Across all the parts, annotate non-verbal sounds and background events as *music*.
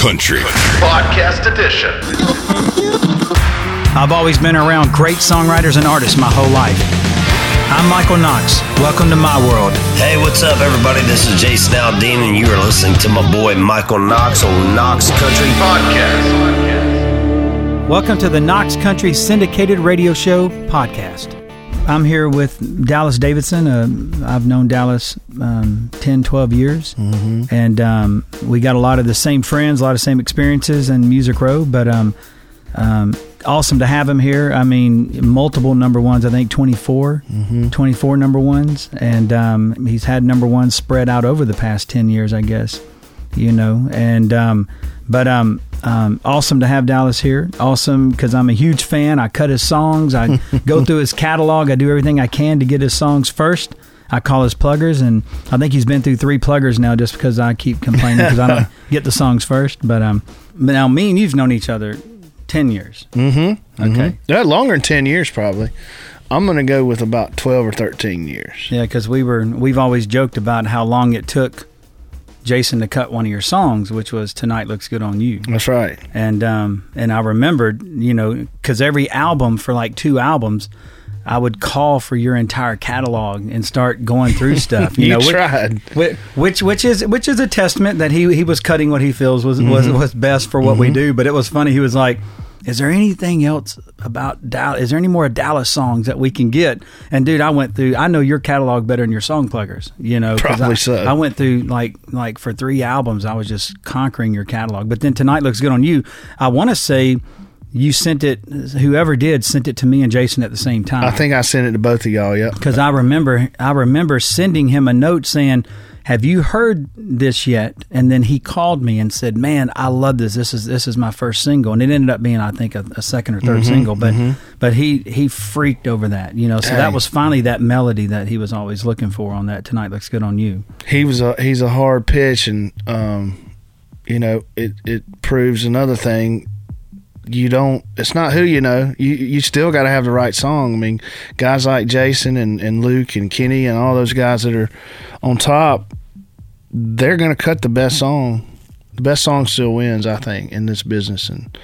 Country Podcast Edition. I've always been around great songwriters and artists my whole life. I'm Michael Knox. Welcome to my world. Hey, what's up, everybody? This is Jason Aldean, and you are listening to my boy Michael Knox on Knox Country Podcast. Welcome to the Knox Country Syndicated Radio Show podcast. I'm here with Dallas Davidson. Uh, I've known Dallas um, 10, 12 years. Mm-hmm. And um, we got a lot of the same friends, a lot of same experiences in Music Row. But um, um, awesome to have him here. I mean, multiple number ones, I think 24, 24 number ones. And um, he's had number ones spread out over the past 10 years, I guess, you know. And, um, but, um, awesome to have Dallas here. Awesome because I'm a huge fan. I cut his songs. I *laughs* go through his catalog. I do everything I can to get his songs first. I call his pluggers, and I think he's been through three pluggers now just because I keep complaining because I don't *laughs* get the songs first. But um, but now me and you've known each other ten years. Mm-hmm. Okay. Yeah, longer than ten years probably. I'm gonna go with about twelve or thirteen years. Yeah, because we were we've always joked about how long it took Jason to cut one of your songs, which was "Tonight Looks Good on You." That's right. and um, and I remembered, you know, because every album for like two albums, I would call for your entire catalog and start going through *laughs* stuff. You, You know, which- tried. Which, which which is which is a testament that he he was cutting what he feels was was Mm-hmm. was best for what we do. But it was funny. He was like. Is there anything else about Dallas? Is there any more Dallas songs that we can get? And dude, I went through. I know your catalog better than your song pluggers. You know, Probably I, so. I went through like like for three albums. I was just conquering your catalog. But then tonight looks good on you. I want to say you sent it. Whoever did sent it to me and Jason at the same time. I think I sent it to both of y'all. Yep. because I remember I remember sending him a note saying. Have you heard this yet? And then he called me and said, "Man, I love this. This is this is my first single." And it ended up being, I think, a, a second or 3rd single. But but he he freaked over that, you know. So that was finally that melody that he was always looking for on that. Tonight looks good on you. He was a he's a hard pitch, and um, you know it it proves another thing. You don't. It's not who you know. You you still got to have the right song. I mean, guys like Jason and, and Luke and Kenny and all those guys that are on top, they're going to cut the best song. The best song still wins, I think, in this business, and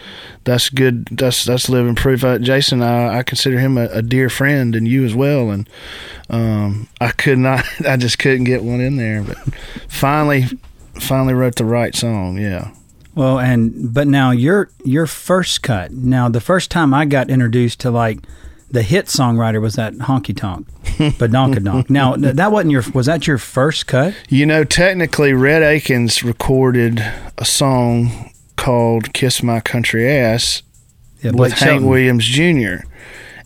that's good. That's that's living proof. Uh, Jason, I, I consider him a, a dear friend, and you as well. And um, I could not. *laughs* I just couldn't get one in there, but finally, finally wrote the right song. Yeah. Well, and but now your your first cut. Now the first time I got introduced to like the hit songwriter was that Honky Tonk, *laughs* but Donkadonk. Now that wasn't your was that your first cut? You know, technically, Rhett Akins recorded a song called "Kiss My Country Ass" Yeah, with Hank Williams Jr.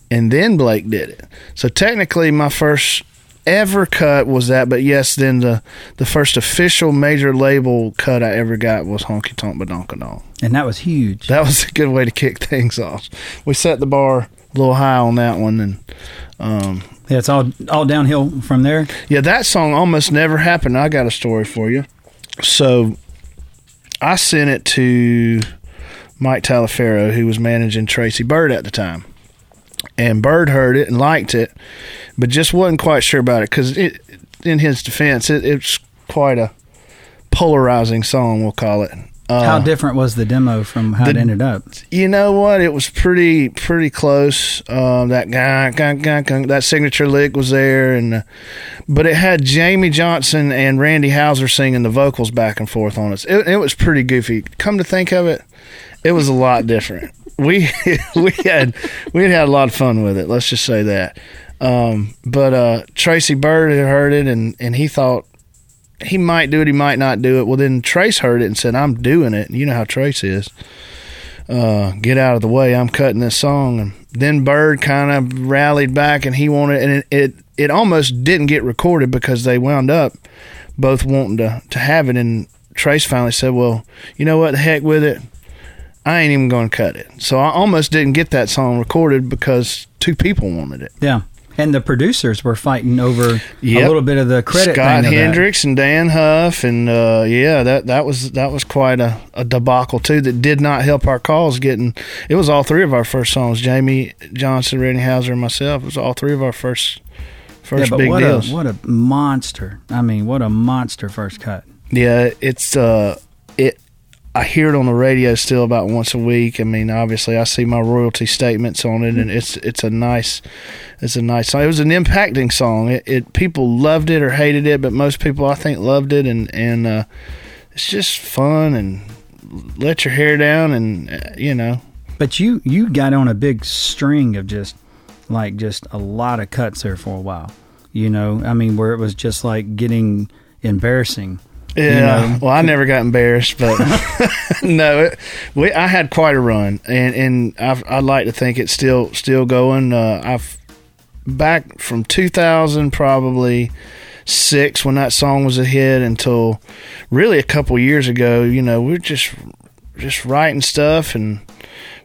And then Blake did it. So technically, my first ever cut was that. But yes, then the the first official major label cut I ever got was Honky Tonk Badonkadonk. and that was huge. That was a good way to kick *laughs* things off. We set the bar a little high on that one, and um, yeah, it's all all downhill from there. yeah, that song almost never happened. I got a story for you. So I sent it to Mike Talaferro, who was managing Tracy Byrd at the time. And Byrd heard it and liked it, but just wasn't quite sure about it because it, in his defense, it, it's quite a polarizing song, we'll call it. Uh, how different was the demo from how it ended up? you know what? It was pretty pretty close. Um, that guy, guy, guy, that signature lick was there, and uh, but it had Jamey Johnson and Randy Houser singing the vocals back and forth on it. It, it was pretty goofy. Come to think of it, it was a lot different. We *laughs* we had we had had a lot of fun with it. Let's just say that. Um, but uh, Tracy Byrd had heard it, and and he thought he might do it, he might not do it. Well, then Trace heard it and said, "I'm doing it." You know how Trace is uh, get out of the way. I'm cutting this song. And then Byrd kind of rallied back and he wanted, and it, it, it almost didn't get recorded because they wound up both wanting to, to have it. And Trace finally said, well, you know what? The heck with it. I ain't even going to cut it. So I almost didn't get that song recorded because two people wanted it. Yeah, and the producers were fighting over a little bit of the credit. Scott thing of that. Hendricks and Dann Huff, and uh, yeah, that that was that was quite a, a debacle too. That did not help our cause getting. It was all three of our first songs: Jamey Johnson, Randy Houser, and myself. It was all three of our first Yeah, first but big what deals. a what a monster! I mean, what a monster first cut. Yeah, it's uh. I hear it on the radio still about once a week. I mean, obviously, I see my royalty statements on it, and it's it's a nice, it's a nice song. It was an impacting song. It, it people loved it or hated it, but most people I think loved it, and and uh, it's just fun and let your hair down, and uh, you know, But you you got on a big string of just like just a lot of cuts there for a while. You know, I mean, where it was just like getting embarrassing. Yeah. know? Well, I never got embarrassed, but *laughs* *laughs* no, it, we I had quite a run, and and I've, I'd like to think it's still still going. Uh, I've back from 2000 probably six when that song was a hit until really a couple years ago. You know, we're just just writing stuff and.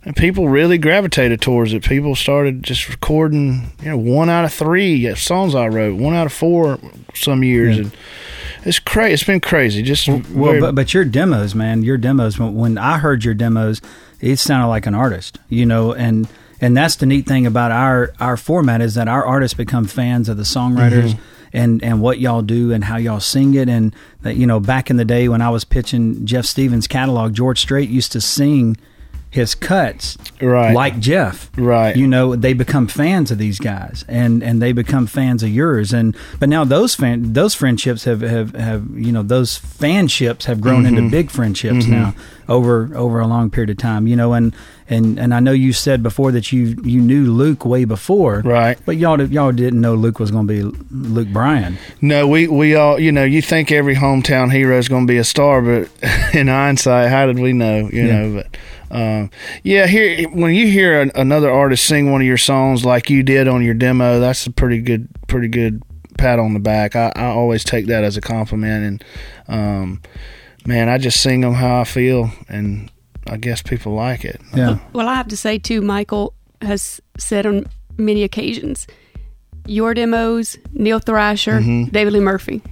And people really gravitated towards it. People started just recording, you know, one out of three songs I wrote, one out of four some years, Yeah. and it's crazy. It's been crazy. Just Well, very- but but your demos, man, your demos. When, when I heard your demos, it sounded like an artist, you know, and and that's the neat thing about our our format is that our artists become fans of the songwriters. Mm-hmm. And, and what y'all do and how y'all sing it and that you know back in the day when I was pitching Jeff Stevens catalog George Strait used to sing his cuts Right. like Jeff Right. you know they become fans of these guys and and they become fans of yours and but now those fan those friendships have have, have you know those fanships have grown Mm-hmm. into big friendships now over over a long period of time you know and and and I know you said before that you you knew Luke way before Right. but y'all y'all didn't know Luke was going to be Luke Bryan No, we we all you know you think every hometown hero is going to be a star, but *laughs* in hindsight, how did we know? You Yeah. know, but um, yeah, here when you hear an, another artist sing one of your songs like you did on your demo, that's a pretty good pretty good pat on the back. I, I always take that as a compliment, and um, man, I just sing them how I feel, and I guess people like it. yeah Well, I have to say too, Michael has said on many occasions, your demos, Neil Thrasher, Mm-hmm. David Lee Murphy.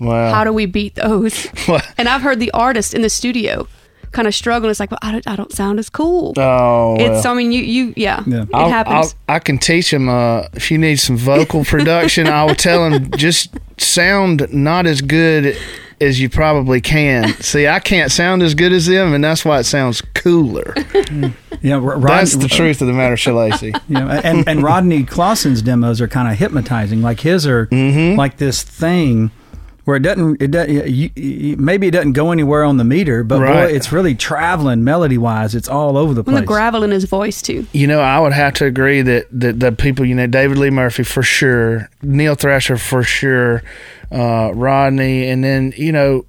Wow. How do we beat those? *laughs* What? and I've heard the artist in the studio kind of struggle. It's like, well, I don't, I don't sound as cool. Oh, well. It's, I mean, you, you, yeah, Yeah. it I'll, happens. I'll, I can teach him. Uh, if you need some vocal *laughs* production, I will tell him just sound not as good as you probably can. See, I can't sound as good as them, and that's why it sounds cooler. *laughs* yeah Rod, That's the truth of the matter, Shalacy. *laughs* you know, and and Rodney Clawson's demos are kind of hypnotizing. Like his are Mm-hmm. like this thing where it doesn't it doesn't you, you, maybe it doesn't go anywhere on the meter, but Right. boy, it's really traveling melody wise. It's all over the place. and the gravel in his voice too. You know, I would have to agree that, that the people, you know, David Lee Murphy for sure, Neil Thrasher for sure, uh, Rodney, and then, you know,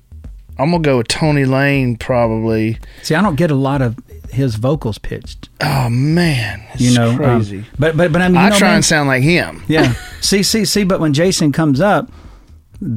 I'm going to go with Tony Lane probably. See, I don't get a lot of his vocals pitched. Oh, man. It's You know, um, crazy. but but but I mean, you I know, try man, and sound like him. yeah. *laughs* see, see, see. But when Jason comes up,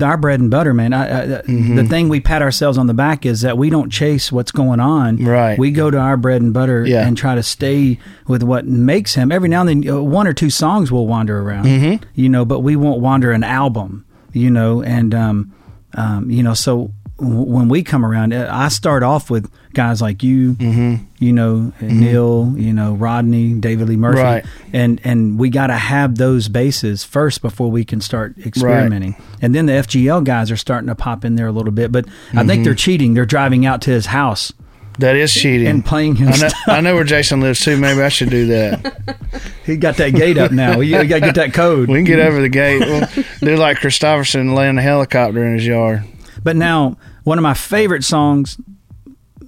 our bread and butter, man. I, I, Mm-hmm. The thing we pat ourselves on the back is that we don't chase what's going on. Right. We go to our bread and butter Yeah. and try to stay with what makes him. Every now and then, uh, one or two songs will wander around. Mm-hmm. You know, but we won't wander an album. You know, and um, um, you know, so when we come around, uh, I start off with guys like you, Mm-hmm. you know, Neil, you know, Rodney, David Lee Murphy, Right. and and we got to have those bases first before we can start experimenting. And then the FGL guys are starting to pop in there a little bit, but I think they're cheating. They're driving out to his house That is cheating. and playing him. I know. I know where Jason lives too. Maybe I should do that. *laughs* He got that gate up now. We, got to get that code. We can get over the gate. We'll do like Kristofferson laying a helicopter in his yard. But now, one of my favorite songs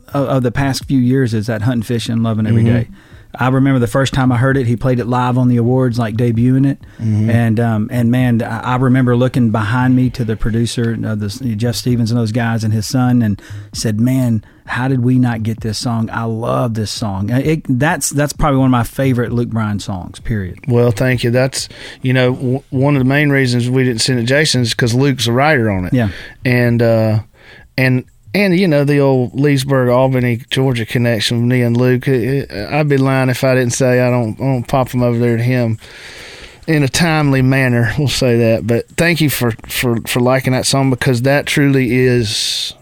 of, of the past few years is that Hunting, Fishing, Loving Every Day. I remember the first time I heard it. He played it live on the awards, like debuting it, and um, and man, I remember looking behind me to the producer, uh, this, Jeff Stevens and those guys, and his son, and said, "Man, how did we not get this song? I love this song. It, that's that's probably one of my favorite Luke Bryan songs. Period. Well, thank you. That's you know w- one of the main reasons we didn't send it to Jason is because Luke's a writer on it. Yeah. and uh, and and you know the old Leesburg Albany Georgia connection with me and Luke. I'd be lying if I didn't say I don't I don't pop him over there to him in a timely manner. We'll say that. But thank you for for for liking that song because that truly is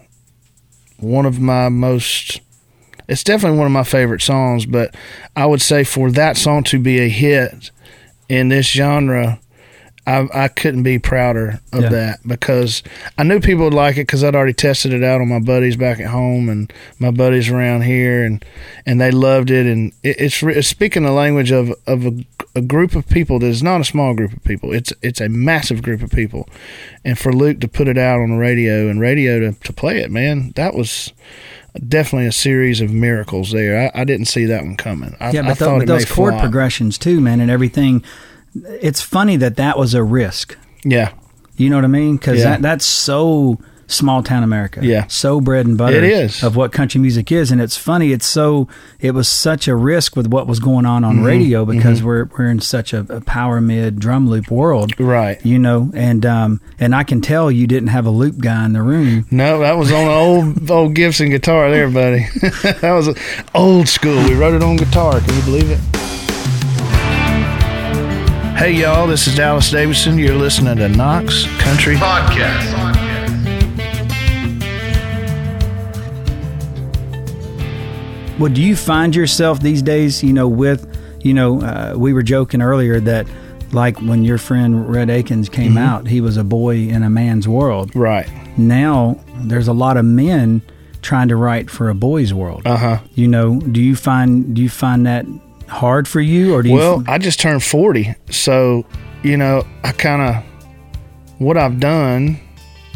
one of my most. It's definitely one of my favorite songs, but I would say for that song to be a hit in this genre, I, I couldn't be prouder of Yeah. that because I knew people would like it because I'd already tested it out on my buddies back at home and my buddies around here, and and they loved it. And it, it's, it's speaking the language of of a, a group of people that is not a small group of people. It's it's a massive group of people, and for Luke to put it out on the radio and radio to, to play it, man, that was definitely a series of miracles there. I, I didn't see that one coming. I, Yeah, I but, tho- thought but those chord progressions too, man, and everything. It's funny that that was a risk. Yeah, You know what I mean? Because Yeah. that, that's so small town America. Yeah. so bread and butter. It is. of what country music is, and it's funny. It's so it was such a risk with what was going on on Mm-hmm. radio because we're we're in such a, a power mid drum loop world, right. you know. And um and I can tell you didn't have a loop guy in the room. No, that was on an old *laughs* old Gibson guitar there, buddy. *laughs* that was old school. We wrote it on guitar. Can you believe it? Hey y'all, this is Dallas Davidson. You're listening to Knox Country. Podcast. Well, do you find yourself these days, you know, with, you know, uh, we were joking earlier that, like when your friend Rhett Akins came Mm-hmm. out, he was a boy in a man's world. Right. Now there's a lot of men trying to write for a boy's world. Uh huh. You know, do you find do you find that hard for you, or do you? Well, I just turned 40, so you know, I kind of what I've done,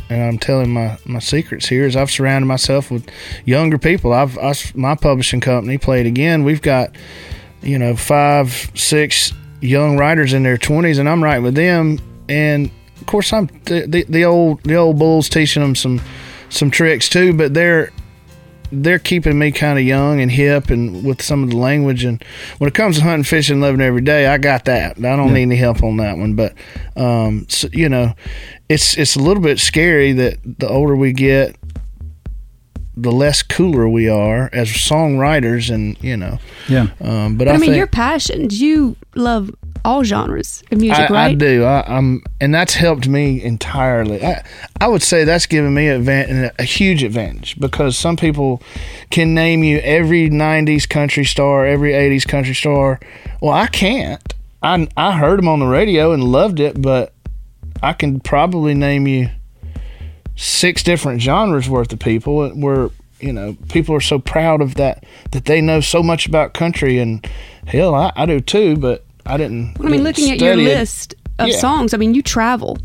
and I'm telling my my secrets here is I've surrounded myself with younger people. I've I, my publishing company played again. We've got you know five, six young writers in their 20s, and I'm writing with them. And of course, I'm the, the, the old the old bulls teaching them some some tricks too, but they're they're keeping me kind of young and hip and with some of the language and when it comes to hunting fishing living every day i got that. I don't need any help on that one but um so, you know it's it's a little bit scary that the older we get the less cooler we are as songwriters and you know. Yeah, um but, But I, i, mean, think your passions. You love all genres of music, I, right? I do. I, I'm, and that's helped me entirely. I, I would say that's given me a, van, a huge advantage because some people can name you every '90s country star, every '80s country star. Well, I can't. I I heard them on the radio and loved it, but I can probably name you six different genres worth of people where you know people are so proud of that that they know so much about country and hell I, I do too but i didn't I mean, didn't looking at your study it. list of Yeah. songs, I mean, you travel.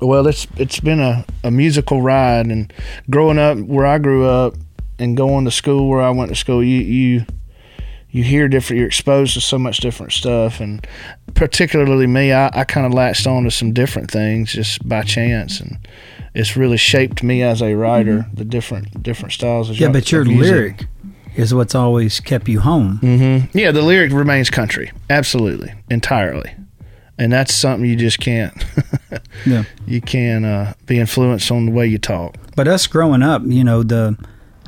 well it's it's been a, a musical ride and growing up where i grew up and going to school where i went to school you you you hear different you're exposed to so much different stuff and particularly me i, I kind of latched on to some different things just by chance and it's really shaped me as a writer mm-hmm. the different different styles of yeah. But your of music. lyric is what's always kept you home. Mm-hmm. Yeah, the lyric remains country, absolutely, entirely, and that's something you just can't. *laughs* Yeah. you can uh, be influenced on the way you talk. But us growing up, you know, the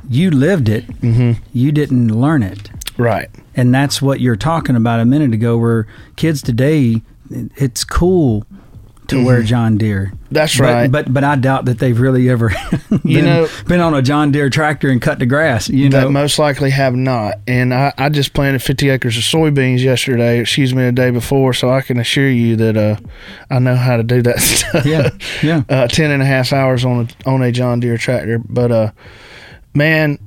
you lived it, Mm-hmm. you didn't learn it. Right. and that's what you're talking about a minute ago where kids today it's cool to wear John Deere. Mm-hmm. That's right. But but I doubt that they've really ever *laughs* been, know- been on a John Deere tractor and cut the grass. You know, most likely have not. And I, I just planted 50 acres of soybeans yesterday, excuse me, the day before, so I can assure you that uh, I know how to do that *laughs* stuff. yeah, yeah. *laughs* uh, 10 and a half hours on a, on a John Deere tractor. But, uh, man,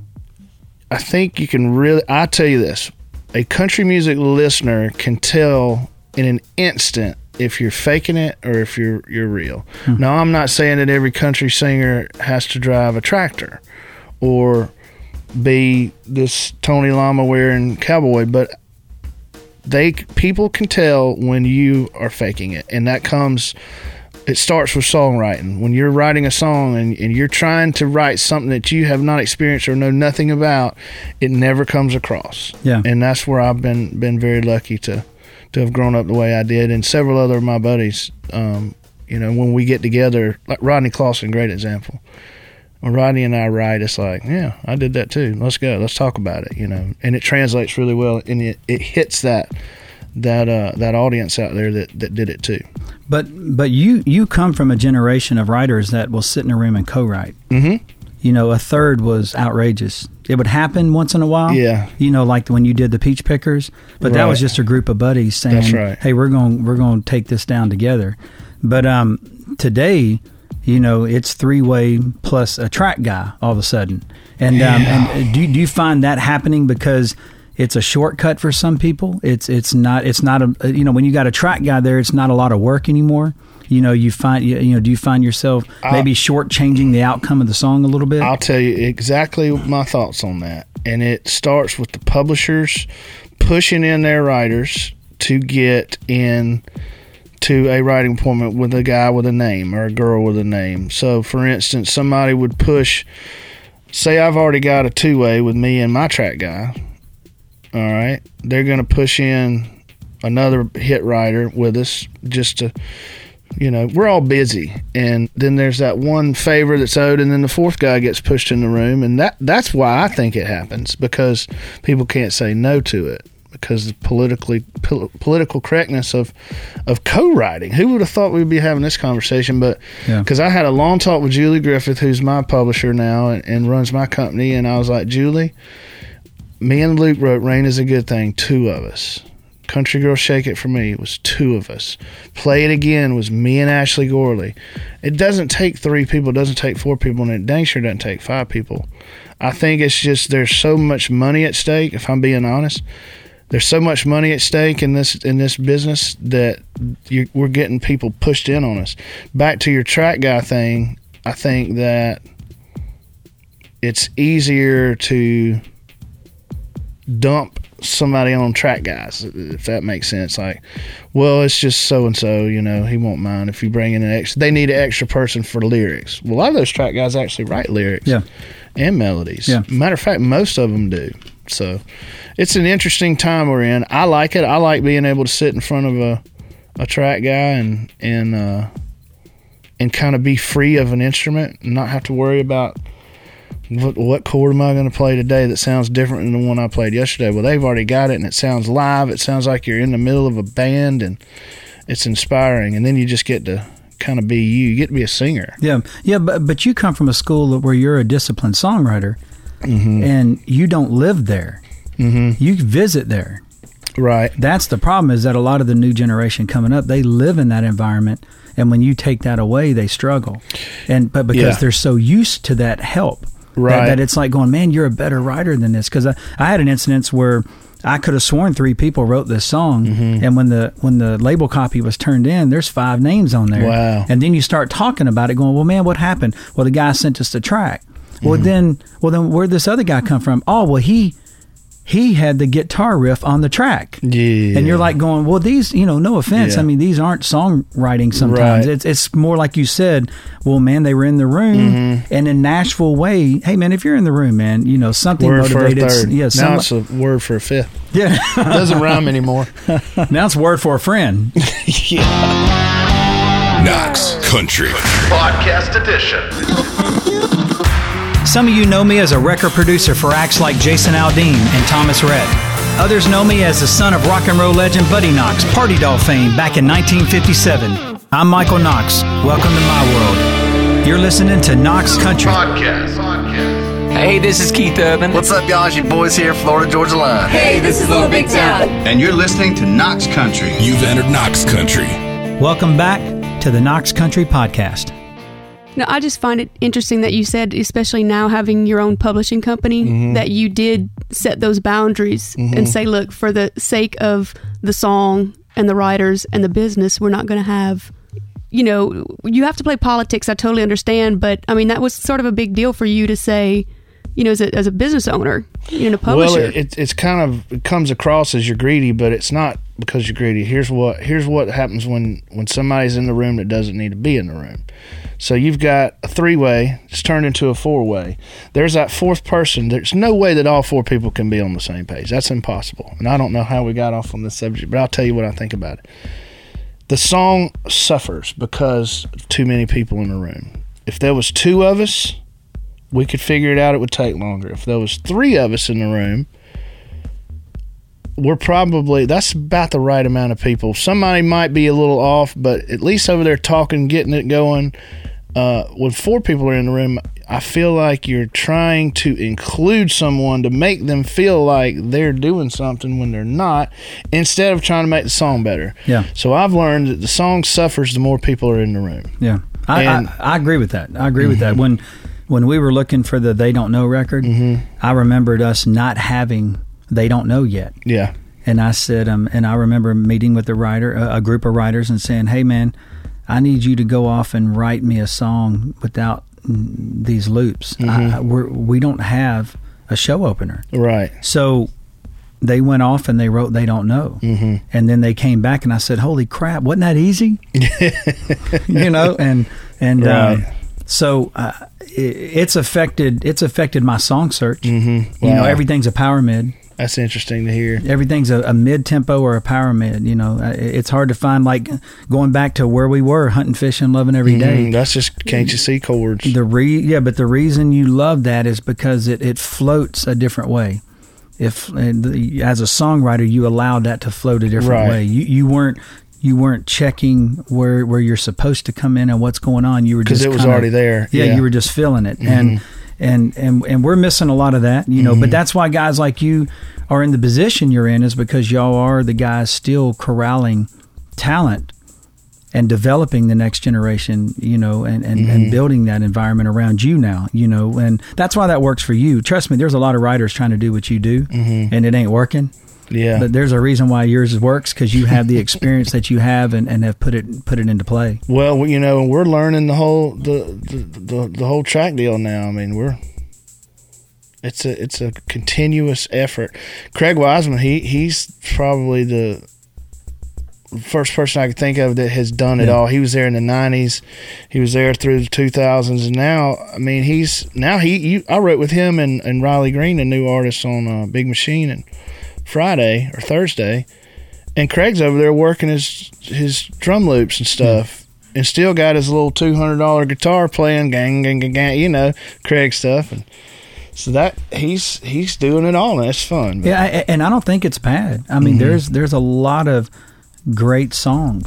I think you can really, I tell you this a country music listener can tell in an instant if you're faking it or if you're you're real. Hmm. Now, I'm not saying that every country singer has to drive a tractor or be this Tony Lama wearing cowboy, but they people can tell when you are faking it, and that comes. It starts with songwriting. When you're writing a song and, and you're trying to write something that you have not experienced or know nothing about, it never comes across. Yeah. and that's where I've been been very lucky to to have grown up the way I did, and several other of my buddies. Um, you know, when we get together, like Rodney Clawson, great example. When Rodney and I write, it's like, yeah, I did that too. Let's go. Let's talk about it. You know, and it translates really well, and it, it hits that that uh, that audience out there that, that did it too. But but you you come from a generation of writers that will sit in a room and co-write. Mhm. You know, a third was outrageous. It would happen once in a while. Yeah. You know, like when you did the Peach Pickers, but that was just a group of buddies saying, right. "Hey, we're going we're going to take this down together." But um, today, you know, it's three way plus a track guy all of a sudden. And um, and do do you find that happening because it's a shortcut for some people? It's it's not it's not a you know when you got a track guy there, it's not a lot of work anymore. You know, you find you, you know, do you find yourself maybe shortchanging the outcome of the song a little bit? I'll tell you exactly my thoughts on that. And it starts with the publishers pushing in their writers to get in to a writing appointment with a guy with a name or a girl with a name. So, for instance, somebody would push, say, I've already got a two way with me and my track guy. All right. They're going to push in another hit writer with us just to you know, we're all busy, and then there's that one favor that's owed, and then the fourth guy gets pushed in the room, and that that's why I think it happens because people can't say no to it because the politically pol- political correctness of of co-writing. Who would have thought we'd be having this conversation? But Yeah. because I had a long talk with Julie Griffith, who's my publisher now and, and runs my company, and I was like, Julie, me and Luke wrote "Rain Is a Good Thing," two of us. Country Girl Shake It For Me was two of us. Play It Again was me and Ashley Gorley. It doesn't take three people, it doesn't take four people, and it dang sure doesn't take five people. I think it's just there's so much money at stake, if I'm being honest. There's so much money at stake in this in this business that you, we're getting people pushed in on us. Back to your track guy thing, I think that it's easier to dump somebody on track guys, if that makes sense. Like, well, it's just so and so, you know, he won't mind if you bring in an extra. They need an extra person for the lyrics. Well, a lot of those track guys actually write lyrics Yeah. and melodies. Yeah. Matter of fact, most of them do. So it's an interesting time we're in. I like it. I like being able to sit in front of a, a track guy and and uh, and kind of be free of an instrument and not have to worry about what what chord am I going to play today that sounds different than the one I played yesterday. Well, they've already got it and it sounds live. It sounds like you're in the middle of a band and it's inspiring. And then you just get to kind of be you. You get to be a singer. Yeah, yeah, but but you come from a school where you're a disciplined songwriter, Mm-hmm. and you don't live there. Mm-hmm. You visit there. Right. That's the problem. Is that a lot of the new generation coming up, they live in that environment, and when you take that away, they struggle. And but because Yeah. they're so used to that help, Right. that, it's like going, man, you're a better writer than this. Because I, I had an instance where. I could have sworn three people wrote this song, Mm-hmm. and when the when the label copy was turned in, there's five names on there. Wow. And then you start talking about it, going, "Well, man, what happened?" Well, the guy sent us the track. Well, Mm-hmm. then, well, then, where'd this other guy come from? Oh, well, he he had the guitar riff on the track. Yeah. And you're like going, well, these, you know, no offense. Yeah. I mean, these aren't songwriting sometimes. Right. It's, it's more like you said, well, man, they were in the room. Mm-hmm. And in Nashville way, hey, man, if you're in the room, man, you know, something word for a motivated. third. Yeah, now some, it's a word for a fifth. yeah. it Doesn't rhyme anymore. *laughs* now it's word for a friend. *laughs* Yeah. Knox Country. Podcast edition. Some of you know me as a record producer for acts like Jason Aldean and Thomas Rhett. Others know me as the son of rock and roll legend Buddy Knox, Party Doll fame back in 1957. I'm Michael Knox. Welcome to my world. You're listening to Knox Country. Podcast. Podcast. Hey, this is Keith Urban. What's up, y'all? It's your boys here, Florida Georgia Line. Hey, this is Little Big Town. And you're listening to Knox Country. You've entered Knox Country. Welcome back to the Knox Country Podcast. No, I just find it interesting that you said, especially now having your own publishing company, Mm-hmm. that you did set those boundaries and say, look, for the sake of the song and the writers and the business, we're not going to have, you know, you have to play politics. I totally understand. But I mean, that was sort of a big deal for you to say, you know, as a, as a business owner, you know, a publisher. Well, it, it, it's kind of it comes across as you're greedy, but it's not because you're greedy. Here's what here's what happens when when somebody's in the room that doesn't need to be in the room. So you've got a three way, it's turned into a four way. There's that fourth person. There's no way that all four people can be on the same page. That's impossible. And I don't know how we got off on this subject, but I'll tell you what I think about it. The song suffers because of too many people in the room. If there was two of us, we could figure it out. It would take longer. If there was three of us in the room, we're probably that's about the right amount of people. Somebody might be a little off, but at least over there talking, getting it going. Uh, when four people are in the room, I feel like you're trying to include someone to make them feel like they're doing something when they're not, instead of trying to make the song better. Yeah. So I've learned that the song suffers the more people are in the room. Yeah, I, And- Mm-hmm. I, I agree with that. I agree with that. When when we were looking for the "They Don't Know" record, I remembered us not having "They Don't Know" yet, Yeah. and I said, um, and I remember meeting with the writer, a, a group of writers, and saying, "Hey, man, I need you to go off and write me a song without these loops. Mm-hmm. I, we're, we don't have a show opener." Right. So they went off and they wrote "They Don't Know," mm-hmm. and then they came back and I said, "Holy crap, wasn't that easy?" *laughs* *laughs* you know, and and um, Right. So uh, it's affected it's affected my song search. Mm-hmm. You know, everything's a power mid. That's interesting to hear. Everything's a, a mid tempo or a power mid. You know, Uh, it's hard to find like going back to where we were hunting, fishing, loving every day. Mm, that's just can't you see chords? The re yeah, but the reason you love that is because it, it floats a different way. If as a songwriter, you allowed that to float a different Right. way. You you weren't you weren't checking where where you're supposed to come in and what's going on. You were Because just it was kinda- already there. Yeah, Yeah. Mm-hmm. you were just feeling it, and and and and we're missing a lot of that. You know, Mm-hmm. but that's why guys like you are in the position you're in is because y'all are the guys still corralling talent and developing the next generation, you know, and, and, and mm-hmm. building that environment around you now, you know, and that's why that works for you. Trust me, there's a lot of writers trying to do what you do mm-hmm. and it ain't working. Yeah. But there's a reason why yours works because you have the experience that you have and, and have put it put it into play. Well, you know, we're learning the whole the, the the the whole track deal now. I mean, we're it's a it's a continuous effort. Craig Wiseman, he he's probably the first person I could think of that has done it Yeah. all. He was there in the '90s, he was there through the 2000s, and now I mean he's now he you, I wrote with him and, and Riley Green, a new artist on uh, Big Machine, and Friday or Thursday, and Craig's over there working his his drum loops and stuff, and still got his little two hundred dollar guitar playing, gang gang gang gang, you know, Craig stuff, and so that he's he's doing it all, and it's fun. Yeah, I- and I don't think it's bad. I mean, there's there's a lot of great songs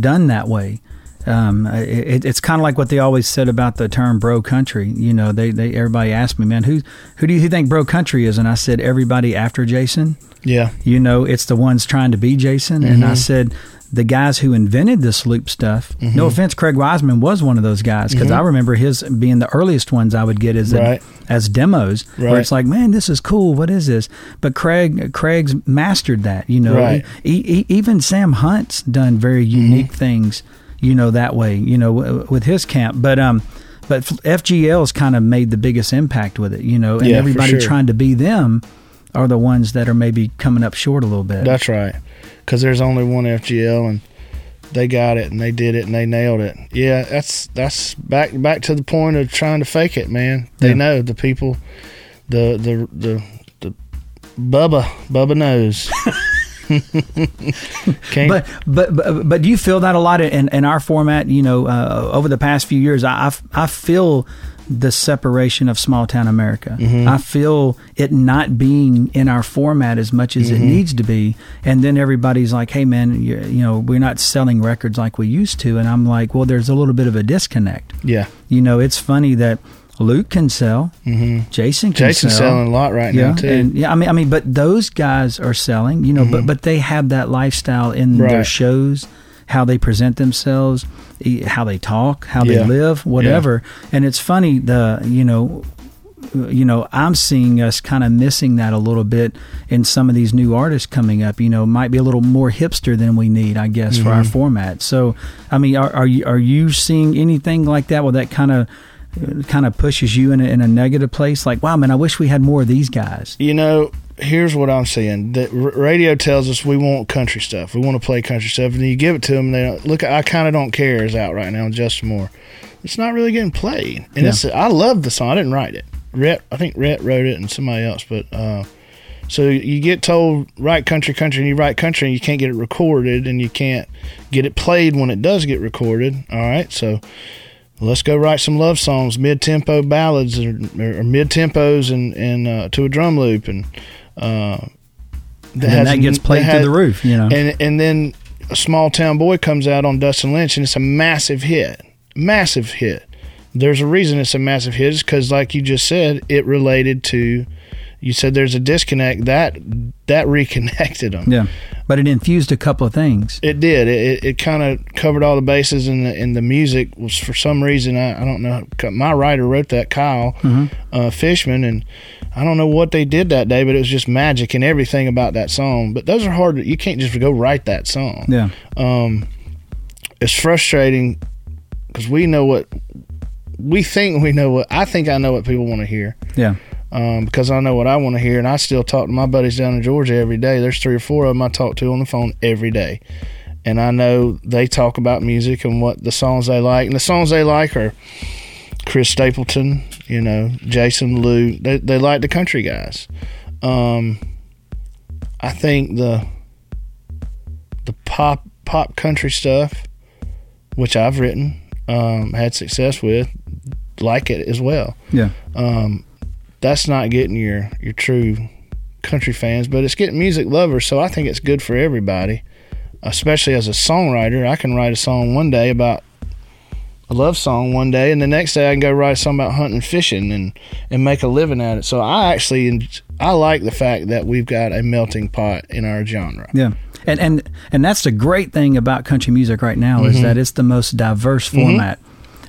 done that way. Um, it, it's kind of like what they always said about the term "bro country." You know, they, they everybody asked me, "Man, who who do you think bro country is?" And I said, "Everybody after Jason." yeah, You know, it's the ones trying to be Jason. And I said, the guys who invented this loop stuff. No mm-hmm. offense, Craig Wiseman was one of those guys because mm-hmm. I remember his being the earliest ones I would get as a- as demos, where it's like, man, this is cool. What is this? But Craig Craig's mastered that. You know, Right. E- e- even Sam Hunt's done very mm-hmm. unique things. You know that way. You know, w- with his camp, but um. But FGL's kind of made the biggest impact with it, you know, and Yeah, everybody sure. trying to be them are the ones that are maybe coming up short a little bit. that's right. Because there's only one FGL, and they got it, and they did it, and they nailed it. Yeah, that's that's back back to the point of trying to fake it, man. They Yeah. know the people, the the the the Bubba Bubba knows. *laughs* *laughs* But, but but but do you feel that a lot in, in our format? You know, uh, over the past few years, I I, I feel the separation of small town America. Mm-hmm. I feel it not being in our format as much as Mm-hmm. it needs to be, and then everybody's like, "Hey, man, you, you know, we're not selling records like we used to," and I'm like, "Well, there's a little bit of a disconnect." yeah, You know, it's funny that Luke can sell, mm-hmm. Jason can Jason's sell. selling a lot right yeah, now too. and yeah, I mean, I mean, but those guys are selling, you know, but but they have that lifestyle in their shows, how they present themselves, how they talk, how Yeah. they live, whatever. And it's funny, the you know, you know, I'm seeing us kind of missing that a little bit in some of these new artists coming up. You know, might be a little more hipster than we need, I guess, for Mm-hmm. our format. So, I mean, are, are you are you seeing anything like that? Well, that kind of kind of pushes you in a, in a negative place. Like, wow, man, I wish we had more of these guys. you know, here's what I'm saying. The r- radio tells us we want country stuff. We want to play country stuff, and you give it to them. And they look. I kind of don't care is out right now. Justin Moore. It's not really getting played, and Yeah. it's. I love the song. I didn't write it. Rhett, I think Rhett wrote it, and somebody else. But uh, so you get told write country, country, and you write country, and you can't get it recorded, and you can't get it played when it does get recorded. All right, so let's go write some love songs, mid tempo ballads or, or, mid tempos and and uh, to a drum loop, and uh, And then that gets played has- to the roof, you know. And and then a small town boy comes out on Dustin Lynch, and it's a massive hit, massive hit. there's a reason it's a massive hit. is because, like you just said, it related to. You said there's a disconnect that that *laughs* reconnected them. Yeah, but it infused a couple of things. It did. It, it, kind of covered all the bases, and the, and the music was for some reason I, I don't know. My writer wrote that, Kyle uh, Fishman, and I don't know what they did that day, but it was just magic and everything about that song. But those are hard. You can't just go write that song. Yeah, Um, it's frustrating because we know what we think we know what I think I know what people want to hear yeah, um, because I know what I want to hear, and I still talk to my buddies down in Georgia every day. There's three or four of them I talk to on the phone every day, and I know they talk about music and what the songs they like, and the songs they like are Chris Stapleton, you know, Jason Lou. They they like the country guys. Um, I think the the pop pop country stuff, which I've written, um, had success with, like it as well yeah, um, that's not getting your your true country fans, but it's getting music lovers. So I think it's good for everybody, especially as a songwriter. I can write a song one day about a love song one day, and the next day I can go write a song about hunting and fishing and and make a living at it. So I actually I like the fact that we've got a melting pot in our genre. yeah. And and and that's the great thing about country music right now Mm-hmm. is that it's the most diverse format.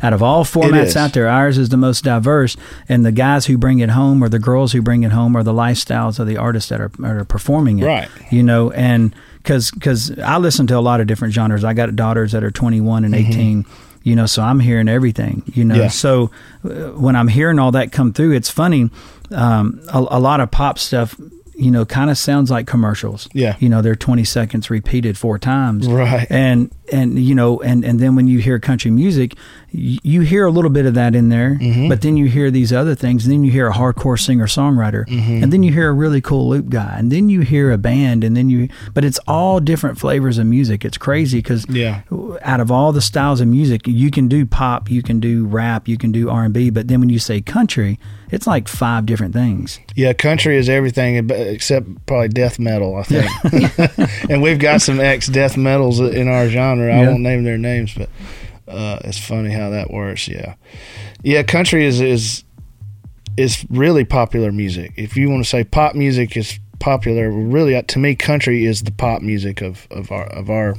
Out of all formats out there, ours is the most diverse, and the guys who bring it home, or the girls who bring it home, or the lifestyles of the artists that are, are performing it. Right. You know, and because because I listen to a lot of different genres. I got daughters that are 21 and 18. You know, so I'm hearing everything. You know, Mm-hmm. Yeah. so uh, when I'm hearing all that come through, it's funny. Um, a, a lot of pop stuff, you know, kind of sounds like commercials. Yeah. You know, they're 20 seconds repeated four times. Right. And and you know, and and then when you hear country music, y- you hear a little bit of that in there, Mm-hmm. but then you hear these other things, and then you hear a hardcore singer songwriter, Mm-hmm. and then you hear a really cool loop guy, and then you hear a band, and then you, but it's all different flavors of music. It's crazy because Yeah. out of all the styles of music, you can do pop, you can do rap, you can do R and B, but then when you say country, it's like five different things. Yeah, country is everything except probably death metal, I think. *laughs* and we've got some ex death metals in our genre. I Yeah. won't name their names, but uh, it's funny how that works. Yeah, yeah, country is is is really popular music. If you want to say pop music is popular, really uh, to me, country is the pop music of of our of our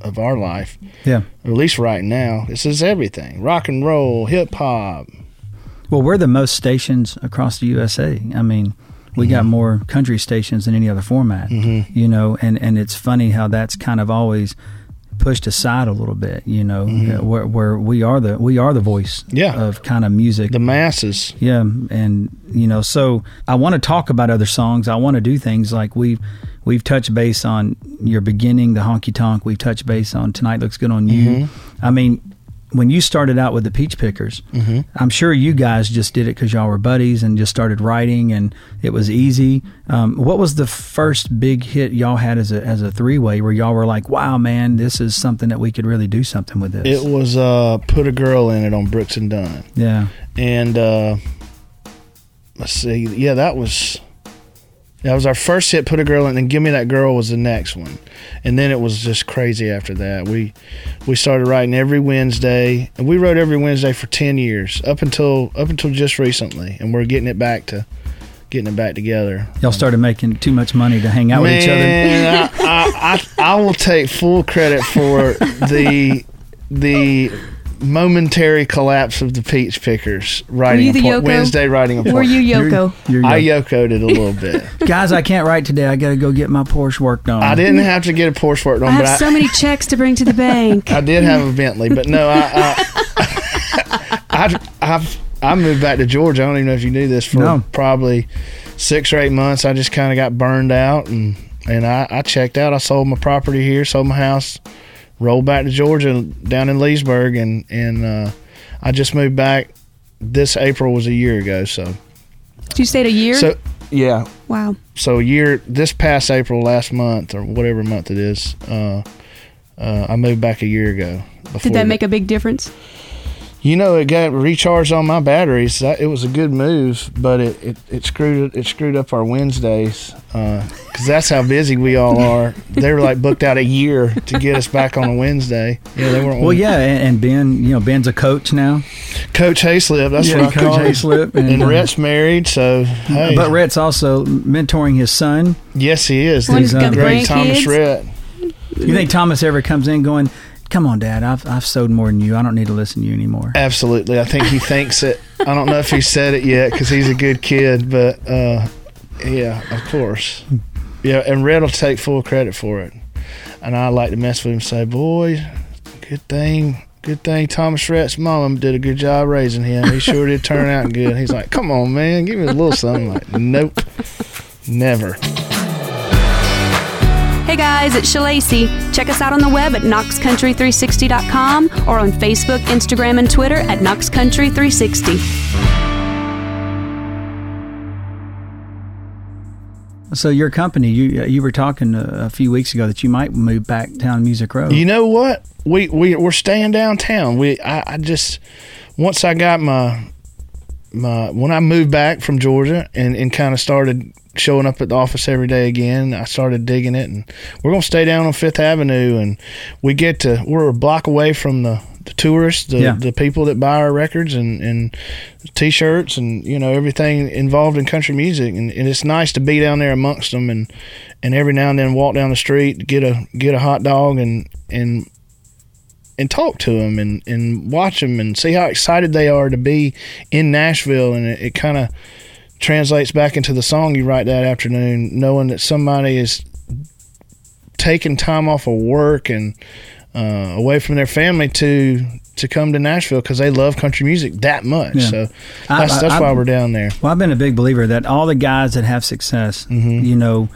of our life. Yeah. Or at least right now, this is everything: rock and roll, hip hop. Well, we're the most stations across the USA. I mean, we got mm-hmm. more country stations than any other format. Mm-hmm. You know, and and it's funny how that's kind of always pushed aside a little bit. You know, mm-hmm. uh, where where we are the we are the voice Yeah. of kind of music. The masses. Yeah, and you know, so I want to talk about other songs. I want to do things like we've we've touched base on your beginning, the honky tonk. We've touched base on tonight looks good on you. I mean, when you started out with the Peach Pickers, I'm sure you guys just did it because y'all were buddies and just started writing, and it was easy. Um, what was the first big hit y'all had as a as a three way where y'all were like, "Wow, man, this is something that we could really do something with this." It was uh, put a girl in it on Brooks and Dunn, yeah, and uh, let's see, yeah, that was that was our first hit. Put a girl in, and Give Me That Girl was the next one, and then it was just crazy after that. We we started writing every Wednesday, and we wrote every Wednesday for ten years up until up until just recently, and we're getting it back to getting it back together. y'all started making too much money to hang out with each other. Man, I, I, I, I will take full credit for the the momentary collapse of the peach pickers writing you the apart- Yoko? Wednesday writing apart. Were you Yoko? You're I young. yokoed it a little bit. *laughs* guys, I can't write today. I got to go get my Porsche worked on. I didn't have to get a Porsche worked on, I but have I, so many checks to bring to the bank. *laughs* I did have a Bentley. But no, I I, *laughs* I I've I moved back to Georgia. I don't even know if you knew this for No. probably six or eight months. I just kind of got burned out and and I, I checked out. I sold my property here, sold my house, rolled back to Georgia down in Leesburg, and and uh, I just moved back. This April was a year ago. So Did you stayed a year? so yeah. wow. So a year this past April last month or whatever month it is. Uh, uh, I moved back a year ago. Did that make a big difference? You know, it got recharged on my batteries. That, it was a good move, but it, it, it screwed it screwed up our Wednesdays because that's how busy we all are. They were like booked out a year to get us back on a Wednesday. Yeah, they weren't. Well, yeah, and, and Ben, you know, Ben's a coach now. Coach Hayslip. That's Yeah, what I Coach call him. Hayslip, and, And, uh, Rhett's married, so hey, But Rhett's also mentoring his son. yes, he is. Well, The he's great. Thomas Rhett. You think Thomas ever comes in going, "Come on, Dad, I've I've sewed more than you. I don't need to listen to you anymore." Absolutely. I think he *laughs* thinks it. I don't know if he said it yet because he's a good kid, but uh, yeah, of course. Yeah, and Rhett will take full credit for it. And I like to mess with him and say, boy, good thing. Good thing Thomas Rhett's mom did a good job raising him. He sure did turn out good. He's like, come on, man, give me a little something. I'm like, nope, never. Hey guys, it's Shalacy. Check us out on the web at knoxcountry360.com or on Facebook, Instagram, and Twitter at knoxcountry360. So your company, you uh, you were talking a, a few weeks ago that you might move back down Music Row. You know what? We we we're staying downtown. We I, I just once I got my my when I moved back from Georgia and and kind of started showing up at the office every day again, I started digging it, and we're gonna stay down on Fifth Avenue, and we get to we're a block away from the. The tourists, the, Yeah. the people that buy our records and, and t-shirts and you know everything involved in country music and, and it's nice to be down there amongst them and and every now and then walk down the street get a get a hot dog and and and talk to them and, and watch them and see how excited they are to be in Nashville. And it, it kind of translates back into the song you write that afternoon, knowing that somebody is taking time off of work and uh, away from their family to to come to Nashville because they love country music that much. Yeah. So that's I- that's I- why we're down there. Well, I've been a big believer that all the guys that have success, Mm-hmm. you know,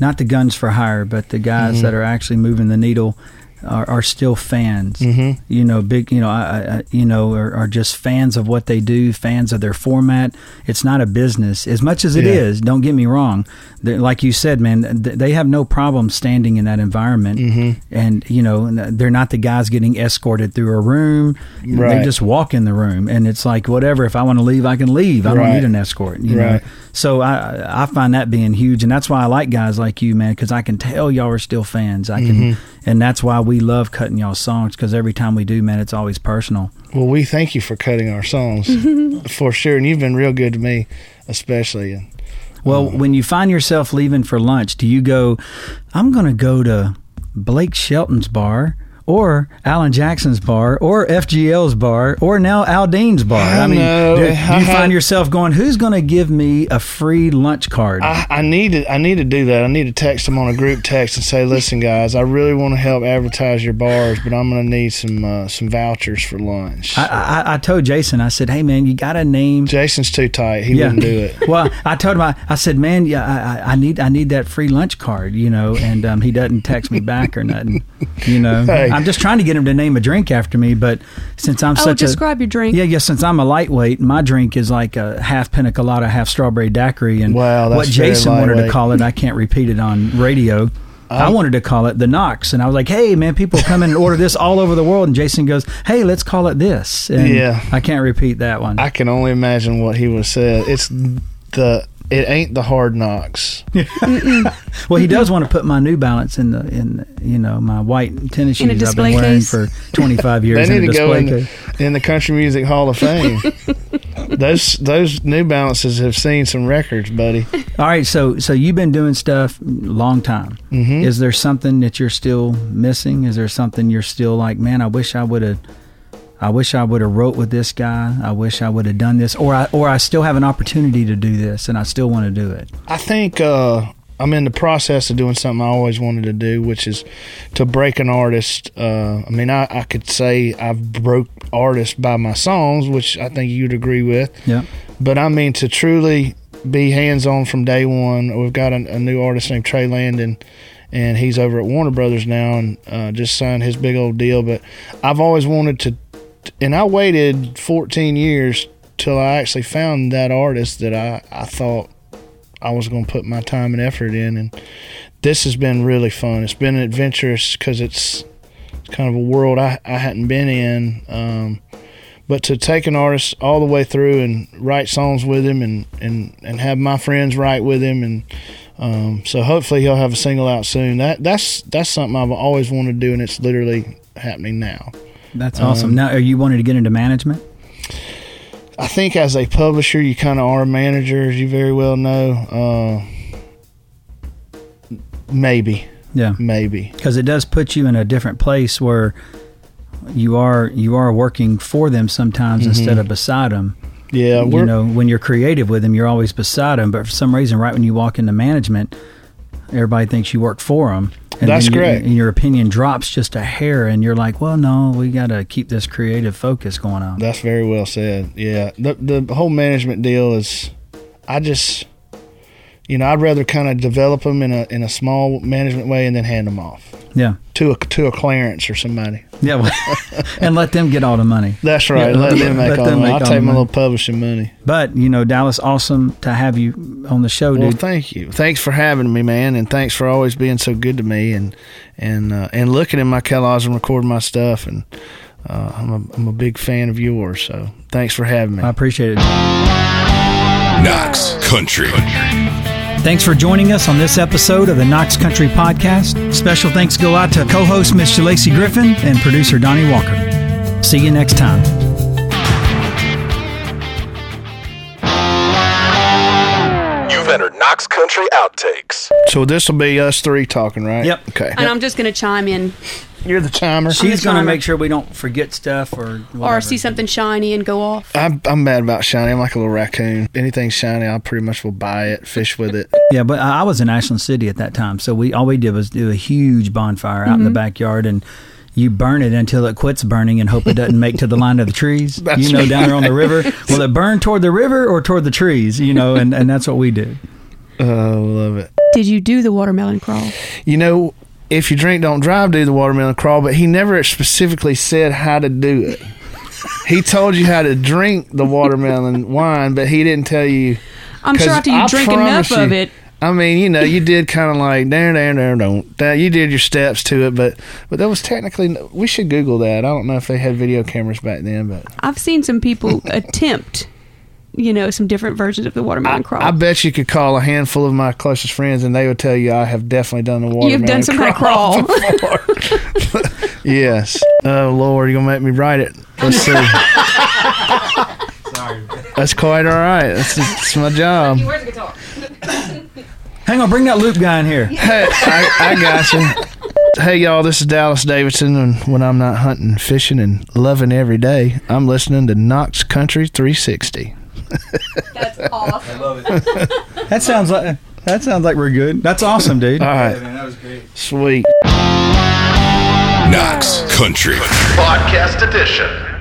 not the guns for hire, but the guys Mm-hmm. that are actually moving the needle are, are still fans. Mhm. You know, big, you know, I, I, you know, are, are just fans of what they do, fans of their format. It's not a business as much as it Yeah. is. Don't get me wrong. Like you said, man, th- they have no problem standing in that environment, Mm-hmm. and you know, they're not the guys getting escorted through a room. They just walk in the room, and it's like whatever. If I want to leave, I can leave. I don't need an escort. You know. So I I find that being huge, and that's why I like guys like you, man, because I can tell y'all are still fans. I can, Mm-hmm. and that's why we love cutting y'all songs because every time we do, man, it's always personal. Well, we thank you for cutting our songs *laughs* for sure, and you've been real good to me, especially. And Well, um, when you find yourself leaving for lunch, do you go? I'm going to go to Blake Shelton's bar. Or Alan Jackson's bar, or FGL's bar, or now Aldean's bar. I, I mean, know. do, do you I find yourself going, "Who's going to give me a free lunch card?" I, I need to I need to do that. I need to text them on a group text and say, "Listen, guys, I really want to help advertise your bars, but I'm going to need some uh, some vouchers for lunch." I, I, I told Jason, I said, "Hey man, you got a name." Jason's too tight. He wouldn't do it. *laughs* well, I told him, I, I said, "Man, yeah, I, I- I need, I need that free lunch card," you know, and um, he doesn't text me back or nothing, you know. *laughs* Hey. I'm just trying to get him to name a drink after me, but since I'm Oh, such describe a your drink. yeah, yeah, since I'm a lightweight, my drink is like a half pina colada, half strawberry daiquiri, and Wow, what that's very Jason wanted to call it, I can't repeat it on radio. Uh, I wanted to call it the Knox, and I was like, "Hey, man, people come in and order this all over the world." And Jason goes, "Hey, let's call it this." And Yeah. I can't repeat that one. I can only imagine what he would have said. It's the it ain't the hard knocks. *laughs* Well, he does want to put my New Balance in the in you know my white tennis shoes I've been wearing case? for 25 *laughs* They years in a need to go in the, in the Country Music Hall of Fame. *laughs* those those New Balances have seen some records, buddy. All right, so so you've been doing stuff long time. Mhm. Is there something that you're still missing? Is there something you're still like, man, I wish I would have. I wish I would have wrote with this guy. I wish I would have done this, or I or I still have an opportunity to do this, and I still want to do it. I think uh, I'm in the process of doing something I always wanted to do, which is to break an artist. Uh, I mean, I, I could say I've broke artists by my songs, which I think you'd agree with. Yeah. But I mean to truly be hands on from day one. We've got a, a new artist named Trey Landon, and he's over at Warner Brothers now, and uh, just signed his big old deal. But I've always wanted to, and I waited 14 years till I actually found that artist that I, I thought I was going to put my time and effort in, and this has been really fun. It's been adventurous because it's, it's kind of a world I, I hadn't been in. Um, but to take an artist all the way through and write songs with him and and and have my friends write with him and um, so hopefully he'll have a single out soon. That that's that's something I've always wanted to do, and it's literally happening now. That's awesome. Um, now, are you wanting to get into management? I think as a publisher, you kind of are a manager, as you very well know. Uh, maybe, Yeah, maybe. because it does put you in a different place where you are you are working for them sometimes instead of beside them. Yeah, you know, when you're creative with them, you're always beside them. But for some reason, right when you walk into management, everybody thinks you work for them. And That's then you- correct. and your opinion drops just a hair, and you're like, "Well, no, we got to keep this creative focus going on." That's very well said. Yeah, the the whole management deal is, I just, you know, I'd rather kind of develop them in a in a small management way and then hand them off yeah, to a to a Clarence or somebody. yeah, well, *laughs* and let them get all the money. That's right. Yeah, let them *laughs* make let all them the money. make I'll all take the my money. little publishing money. But you know, Dallas, awesome to have you on the show, Well, dude. thank you. Thanks for having me, man, and thanks for always being so good to me and and uh, and looking in my catalogs and recording my stuff. And uh, I'm a I'm a big fan of yours. So thanks for having me. I appreciate it. Knox Country. Thanks for joining us on this episode of the Knox Country Podcast. Special thanks go out to co-host Miss Lacey Griffin and producer Donnie Walker. See you next time. You've entered Knox Country Outtakes. So this will be us three talking, right? Yep. Okay. And I'm just going to chime in You're the chimer. She's going to make sure we don't forget stuff or whatever. or see something shiny and go off. I'm, I'm bad about shiny. I'm like a little raccoon. Anything shiny, I pretty much will buy it, fish with it. *laughs* Yeah, but I I was in Ashland City at that time, so we all we did was do a huge bonfire out in the mm-hmm. backyard and. You burn it until it quits burning and hope it doesn't make to the line of the trees. *laughs* That's you know, down there on the river. Will it burn toward the river or toward the trees? You know, and, and that's what we did. *laughs* Oh, love it. Did you do the watermelon crawl? You know, if you drink, don't drive, do the watermelon crawl, but he never specifically said how to do it. He told you how to drink the watermelon *laughs* wine, but he didn't tell you. I'm sure after you I drink enough of it, I mean, you know, you did kind of like there, there, there, don't. That you did your steps to it, but but that was technically. We should Google that. I don't know if they had video cameras back then, but I've seen some people *laughs* attempt, you know, some different versions of the watermelon crawl. I bet you could call a handful of my closest friends, and they would tell you I have definitely done the watermelon. You've done some kind of crawl. before. *laughs* yes. Oh Lord, you're gonna make me write it. Let's see. Sorry. That's quite all right. That's, that's my job. Where's the guitar? *coughs* Hang on, bring that loop guy in here. Hey, I, I got you. Hey y'all, this is Dallas Davidson, and when I'm not hunting, fishing, and loving every day, I'm listening to Knox Country 360. *laughs* That's awesome. I love it. *laughs* that sounds like that sounds like we're good. That's awesome, dude. All right, man. that was great. sweet. Knox Country. Podcast edition.